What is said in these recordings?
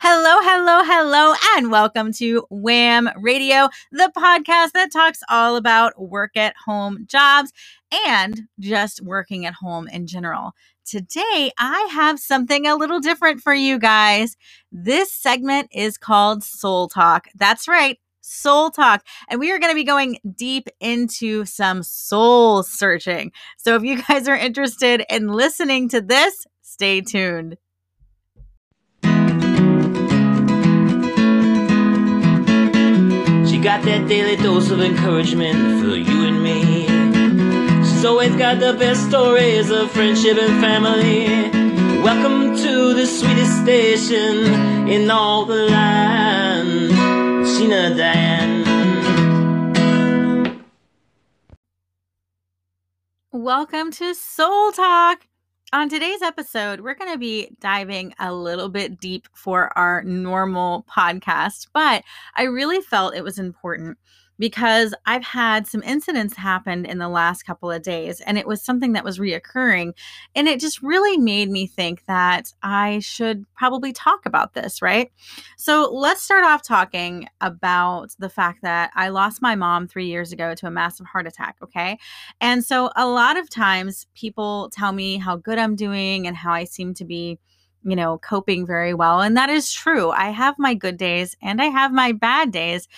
Hello, hello, hello, and welcome to WAHM Radio, the podcast that talks all about work at home jobs and just working at home in general. Today, I have something a little different for you guys. This segment is called Soul Talk. That's right. Soul Talk. And we are going to be going deep into some soul searching. So if you guys are interested in listening to this, stay tuned. Got that daily dose of encouragement for you and me. She's always got the best stories of friendship and family. Welcome to the sweetest station in all the land, Sheena Diane. Welcome to Soul Talk. On today's episode, we're going to be diving a little bit deep for our normal podcast, but I really felt it was important because I've had some incidents happen in the last couple of days and it was something that was reoccurring and it just really made me think that I should probably talk about this, right? So, let's start off talking about the fact that I lost my mom 3 years ago to a massive heart attack, okay? And so a lot of times people tell me how good I'm doing and how I seem to be you know, coping very well. And that is true. I have my good days and I have my bad days.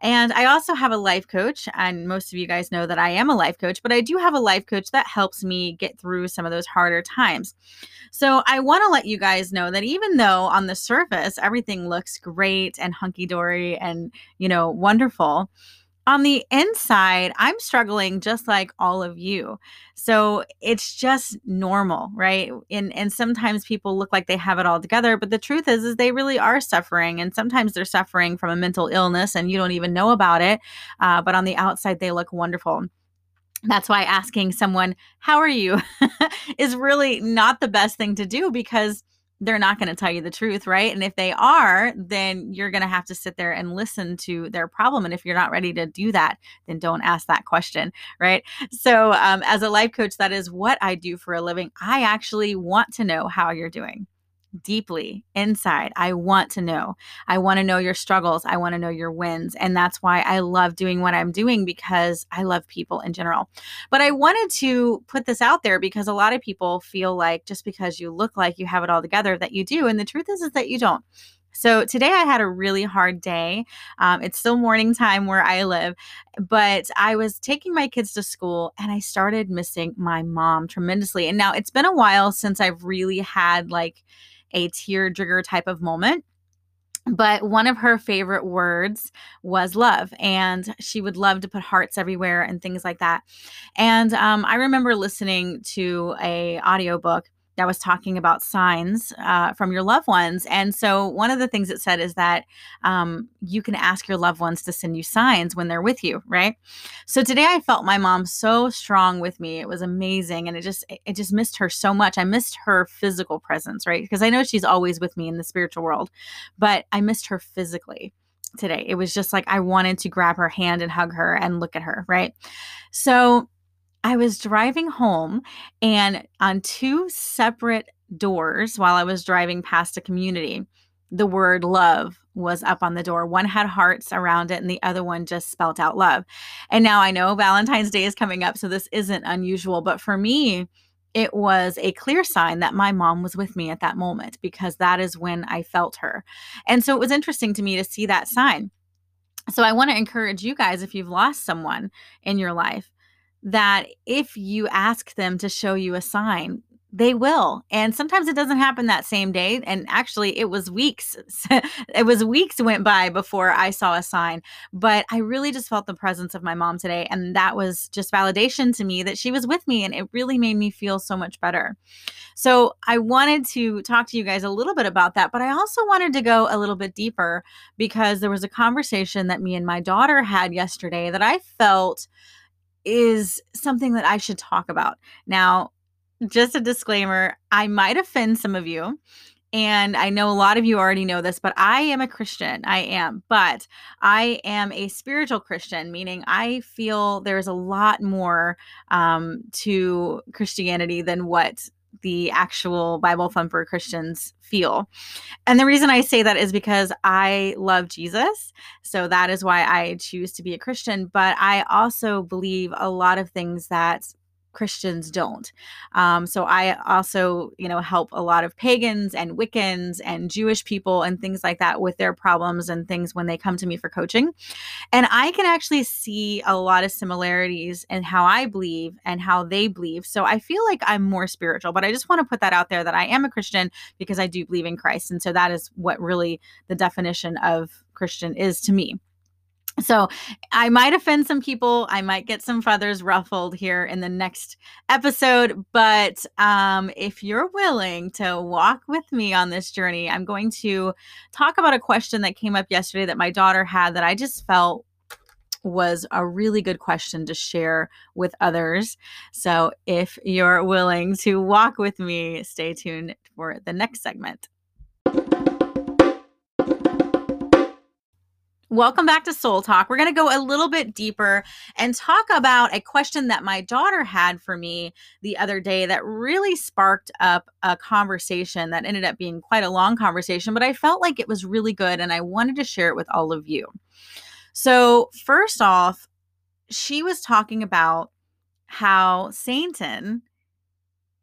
And I also have a life coach. And most of you guys know that I am a life coach, but I do have a life coach that helps me get through some of those harder times. So I want to let you guys know that even though on the surface everything looks great and hunky dory and, you know, wonderful, on the inside, I'm struggling just like all of you. So it's just normal, right? And and sometimes people look like they have it all together, but the truth is is they really are suffering, and sometimes they're suffering from a mental illness, and you don't even know about it. Uh, but on the outside, they look wonderful. That's why asking someone, "How are you?" is really not the best thing to do because they're not going to tell you the truth, right? And if they are, then you're going to have to sit there and listen to their problem. And if you're not ready to do that, then don't ask that question, right? So, um, as a life coach, that is what I do for a living. I actually want to know how you're doing deeply inside. I want to know. I want to know your struggles. I want to know your wins. And that's why I love doing what I'm doing because I love people in general. But I wanted to put this out there because a lot of people feel like just because you look like you have it all together that you do. And the truth is, is that you don't. So today I had a really hard day. Um, it's still morning time where I live, but I was taking my kids to school and I started missing my mom tremendously. And now it's been a while since I've really had like, a tearjerker type of moment but one of her favorite words was love and she would love to put hearts everywhere and things like that. And um, i remember listening to a audiobook that was talking about signs uh, from your loved ones. And so, one of the things it said is that um, you can ask your loved ones to send you signs when they're with you, right? So today, I felt my mom so strong with me. It was amazing, and it just it just missed her so much. I missed her physical presence, right? Because I know she's always with me in the spiritual world, but I missed her physically today. It was just like I wanted to grab her hand and hug her and look at her, right? So I was driving home and on two separate doors while I was driving past a community, the word love was up on the door. One had hearts around it, and the other one just spelt out love. And now I know Valentine's Day is coming up, so this isn't unusual. But for me, it was a clear sign that my mom was with me at that moment because that is when I felt her. And so it was interesting to me to see that sign. So I want to encourage you guys if you've lost someone in your life, that if you ask them to show you a sign, they will. And sometimes it doesn't happen that same day. And actually, it was weeks. it was weeks went by before I saw a sign. But I really just felt the presence of my mom today. And that was just validation to me that she was with me. And it really made me feel so much better. So I wanted to talk to you guys a little bit about that. But I also wanted to go a little bit deeper because there was a conversation that me and my daughter had yesterday that I felt is something that I should talk about. Now, just a disclaimer I might offend some of you. And I know a lot of you already know this, but I am a Christian. I am, but I am a spiritual Christian, meaning I feel there's a lot more um, to Christianity than what the actual Bible Thumper Christians feel. And the reason I say that is because I love Jesus. So that is why I choose to be a Christian. But I also believe a lot of things that Christians don't. Um, so I also, you know, help a lot of pagans and Wiccans and Jewish people and things like that with their problems and things when they come to me for coaching. And I can actually see a lot of similarities in how I believe and how they believe. So I feel like I'm more spiritual, but I just want to put that out there that I am a Christian because I do believe in Christ. And so that is what really the definition of Christian is to me. So I might offend some people. I might get some feathers ruffled here in the next episode. But um, if you're willing to walk with me on this journey, I'm going to talk about a question that came up yesterday that my daughter had that I just felt was a really good question to share with others. So if you're willing to walk with me, stay tuned for the next segment. Welcome back to Soul Talk. We're going to go a little bit deeper and talk about a question that my daughter had for me the other day that really sparked up a conversation that ended up being quite a long conversation, but I felt like it was really good and I wanted to share it with all of you. So, first off, she was talking about how Satan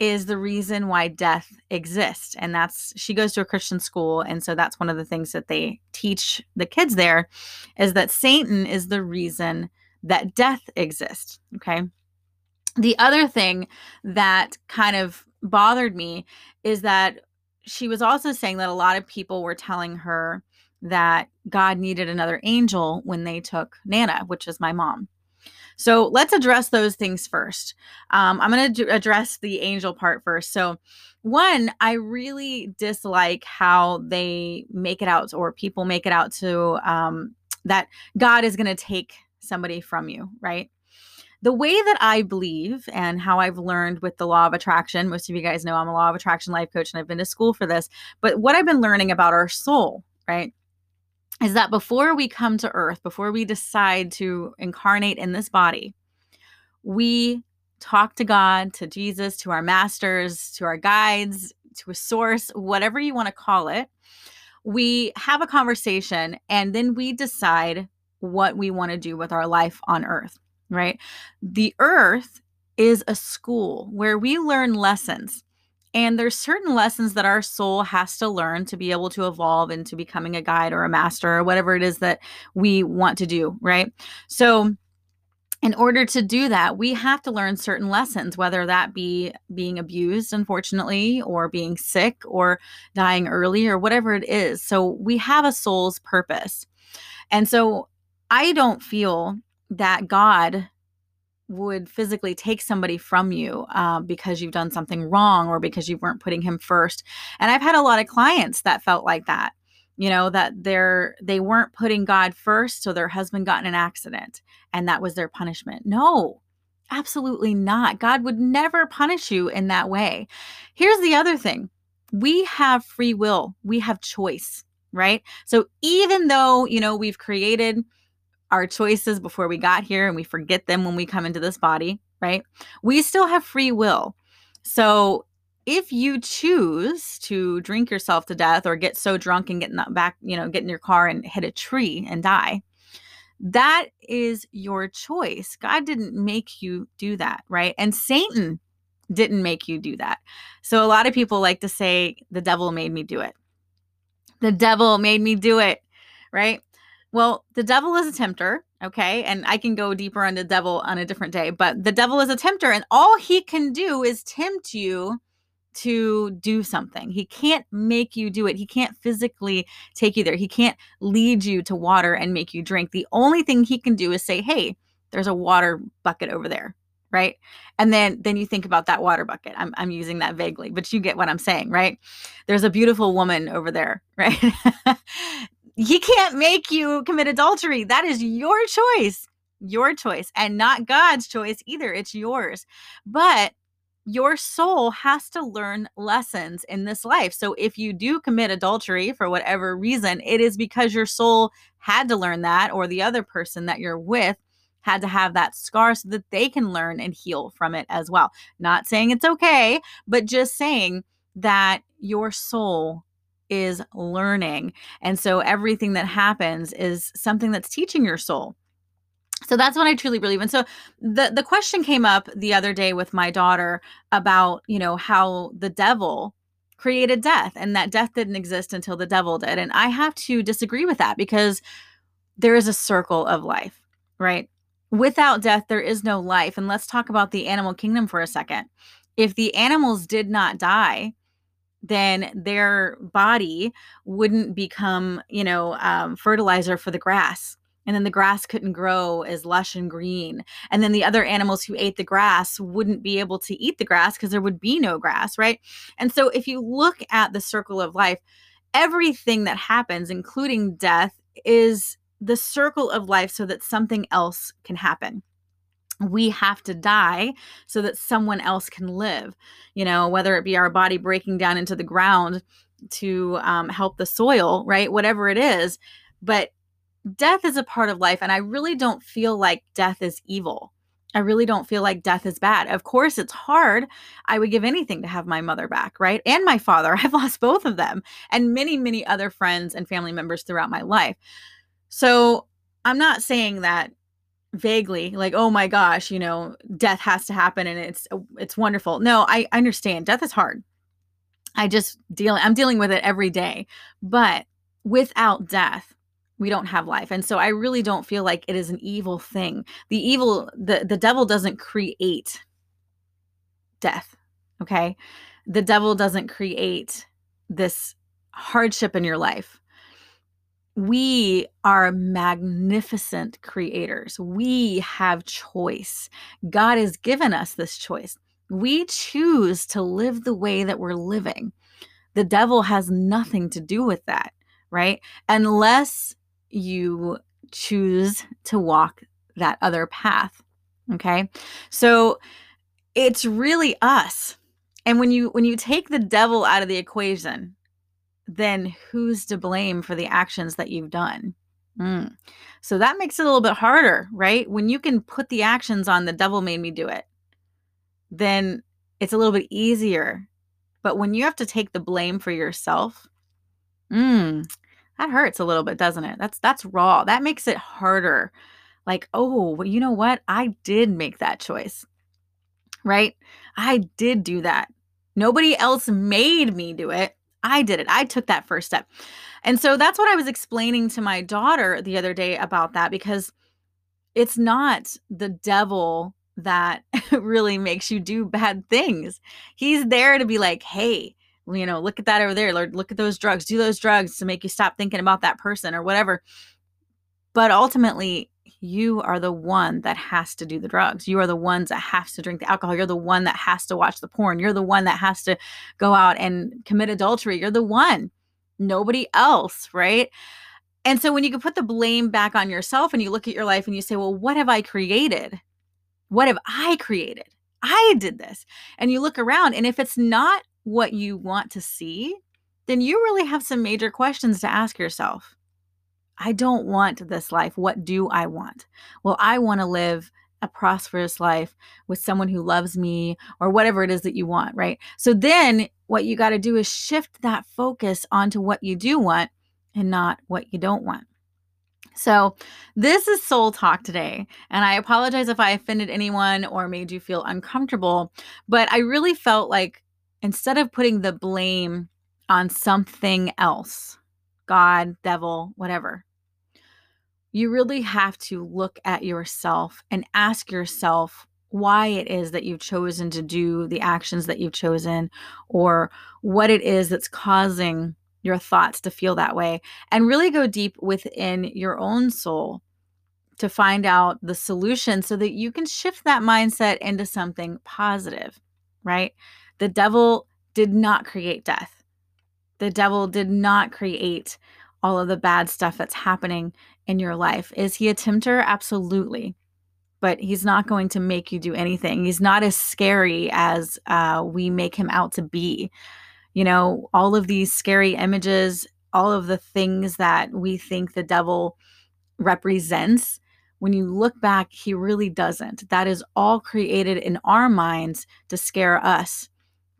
is the reason why death exists and that's she goes to a christian school and so that's one of the things that they teach the kids there is that satan is the reason that death exists okay? The other thing that kind of bothered me is that she was also saying that a lot of people were telling her that god needed another angel when they took nana which is my mom so let's address those things first. Um, I'm going to address the angel part first. So, one, I really dislike how they make it out, or people make it out to um, that God is going to take somebody from you, right? The way that I believe and how I've learned with the law of attraction, most of you guys know I'm a law of attraction life coach and I've been to school for this, but what I've been learning about our soul, right? Is that before we come to earth, before we decide to incarnate in this body, we talk to God, to Jesus, to our masters, to our guides, to a source, whatever you want to call it. We have a conversation and then we decide what we want to do with our life on earth, right? The earth is a school where we learn lessons. And there's certain lessons that our soul has to learn to be able to evolve into becoming a guide or a master or whatever it is that we want to do, right? So, in order to do that, we have to learn certain lessons, whether that be being abused, unfortunately, or being sick, or dying early, or whatever it is. So, we have a soul's purpose. And so, I don't feel that God would physically take somebody from you uh, because you've done something wrong or because you weren't putting him first. And I've had a lot of clients that felt like that, you know, that they're they weren't putting God first, so their husband got in an accident and that was their punishment. No, absolutely not. God would never punish you in that way. Here's the other thing: we have free will, we have choice, right? So even though you know we've created our choices before we got here and we forget them when we come into this body, right? We still have free will. So if you choose to drink yourself to death or get so drunk and get in that back, you know, get in your car and hit a tree and die, that is your choice. God didn't make you do that, right? And Satan didn't make you do that. So a lot of people like to say, the devil made me do it. The devil made me do it, right? Well, the devil is a tempter, okay? And I can go deeper on the devil on a different day, but the devil is a tempter, and all he can do is tempt you to do something. He can't make you do it. He can't physically take you there. He can't lead you to water and make you drink. The only thing he can do is say, "Hey, there's a water bucket over there." Right? And then then you think about that water bucket. I'm I'm using that vaguely, but you get what I'm saying, right? There's a beautiful woman over there, right? He can't make you commit adultery. That is your choice, your choice, and not God's choice either. It's yours. But your soul has to learn lessons in this life. So if you do commit adultery for whatever reason, it is because your soul had to learn that, or the other person that you're with had to have that scar so that they can learn and heal from it as well. Not saying it's okay, but just saying that your soul is learning. And so everything that happens is something that's teaching your soul. So that's what I truly believe. And so the the question came up the other day with my daughter about, you know, how the devil created death and that death didn't exist until the devil did. And I have to disagree with that because there is a circle of life, right? Without death, there is no life. And let's talk about the animal kingdom for a second. If the animals did not die, then their body wouldn't become, you know, um, fertilizer for the grass. And then the grass couldn't grow as lush and green. And then the other animals who ate the grass wouldn't be able to eat the grass because there would be no grass, right? And so if you look at the circle of life, everything that happens, including death, is the circle of life so that something else can happen we have to die so that someone else can live you know whether it be our body breaking down into the ground to um, help the soil right whatever it is but death is a part of life and i really don't feel like death is evil. I really don't feel like death is bad. Of course it's hard. I would give anything to have my mother back right and my father. I've lost both of them and many many other friends and family members throughout my life. So i'm not saying that vaguely like oh my gosh you know death has to happen and it's uh, it's wonderful. No i understand. Death is hard. I just deal i'm dealing with it every day. But without death we don't have life. And so i really don't feel like it is an evil thing. The evil the the devil doesn't create death okay? The devil doesn't create this hardship in your life we are magnificent creators. We have choice. God has given us this choice. We choose to live the way that we're living. The devil has nothing to do with that, right? Unless you choose to walk that other path. Okay. So it's really us. And when you when you take the devil out of the equation, then who's to blame for the actions that you've done? Mm. So that makes it a little bit harder, right? When you can put the actions on the devil made me do it, then it's a little bit easier. But when you have to take the blame for yourself, mm, that hurts a little bit, doesn't it? That's that's raw. That makes it harder. Like, oh, well, you know what? I did make that choice. Right? I did do that. Nobody else made me do it. I did it. I took that first step. And so that's what I was explaining to my daughter the other day about that because it's not the devil that really makes you do bad things. He's there to be like, hey, you know, look at that over there. Lord, look at those drugs. Do those drugs to make you stop thinking about that person or whatever. But ultimately, you are the one that has to do the drugs. You are the ones that have to drink the alcohol. You're the one that has to watch the porn. You're the one that has to go out and commit adultery. You're the one, nobody else, right? And so when you can put the blame back on yourself and you look at your life and you say, well, what have I created? What have I created? I did this. And you look around, and if it's not what you want to see, then you really have some major questions to ask yourself. I don't want this life. What do I want? Well, I want to live a prosperous life with someone who loves me or whatever it is that you want, right? So then what you got to do is shift that focus onto what you do want and not what you don't want. So, this is Soul Talk today. And I apologize if I offended anyone or made you feel uncomfortable, but I really felt like instead of putting the blame on something else, God, devil, whatever, you really have to look at yourself and ask yourself why it is that you've chosen to do the actions that you've chosen or what it is that's causing your thoughts to feel that way and really go deep within your own soul to find out the solution so that you can shift that mindset into something positive, right? The devil did not create death. The devil did not create all of the bad stuff that's happening in your life. Is he a tempter? Absolutely. But he's not going to make you do anything. He's not as scary as uh, we make him out to be. You know, all of these scary images, all of the things that we think the devil represents, when you look back, he really doesn't. That is all created in our minds to scare us.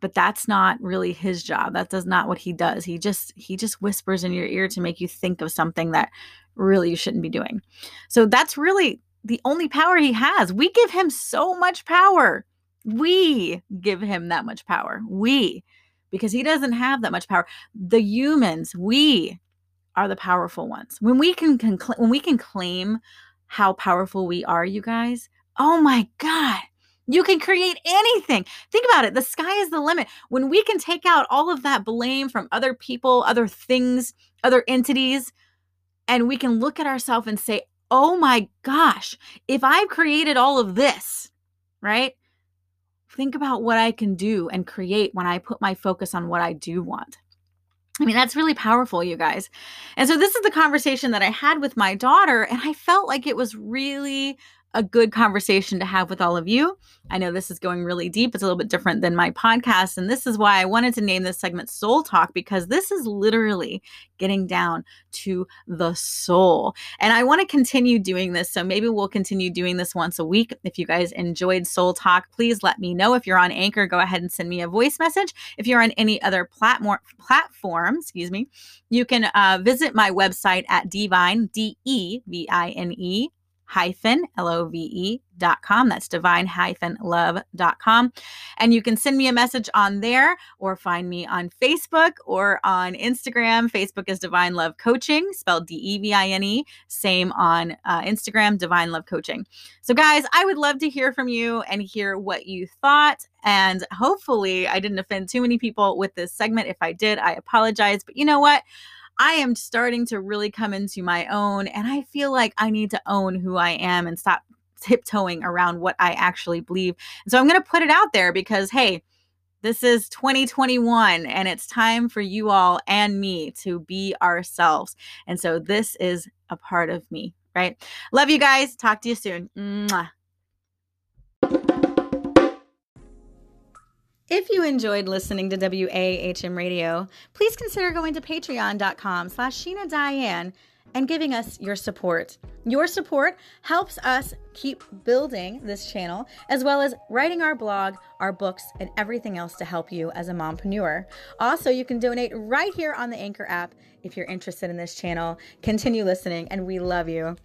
But that's not really his job. That does not what he does. He just he just whispers in your ear to make you think of something that really you shouldn't be doing. So that's really the only power he has. We give him so much power. We give him that much power. We because he doesn't have that much power. The humans, we are the powerful ones. When we can, can when we can claim how powerful we are, you guys, oh my god, you can create anything. Think about it. The sky is the limit. When we can take out all of that blame from other people, other things, other entities, and we can look at ourselves and say, "Oh my gosh, if I've created all of this, right? Think about what I can do and create when I put my focus on what I do want." I mean, that's really powerful, you guys. And so, this is the conversation that I had with my daughter, and I felt like it was really a good conversation to have with all of you. I know this is going really deep. It's a little bit different than my podcast. And this is why I wanted to name this segment Soul Talk, because this is literally getting down to the soul. And I want to continue doing this. So maybe we'll continue doing this once a week. If you guys enjoyed Soul Talk, please let me know. If you're on Anchor, go ahead and send me a voice message. If you're on any other platform, platform excuse me, you can uh, visit my website at Devine, D E V I N E hyphen L-O-V-E dot com. That's devine hyphen love dot com. And you can send me a message on there or find me on Facebook or on Instagram. Facebook is Devine Love Coaching, spelled D-E-V-I-N-E. Same on uh, Instagram, Devine Love Coaching. So guys, I would love to hear from you and hear what you thought. And hopefully I didn't offend too many people with this segment. If I did, I apologize. But you know what? I am starting to really come into my own, and I feel like I need to own who I am and stop tiptoeing around what I actually believe. And so I'm going to put it out there because, hey, this is 2021 and it's time for you all and me to be ourselves. And so this is a part of me, right? Love you guys. Talk to you soon. Mwah. If you enjoyed listening to WAHM Radio, please consider going to patreon.com slash Sheena Diane and giving us your support. Your support helps us keep building this channel, as well as writing our blog, our books, and everything else to help you as a mompreneur. Also, you can donate right here on the Anchor app if you're interested in this channel. Continue listening, and we love you.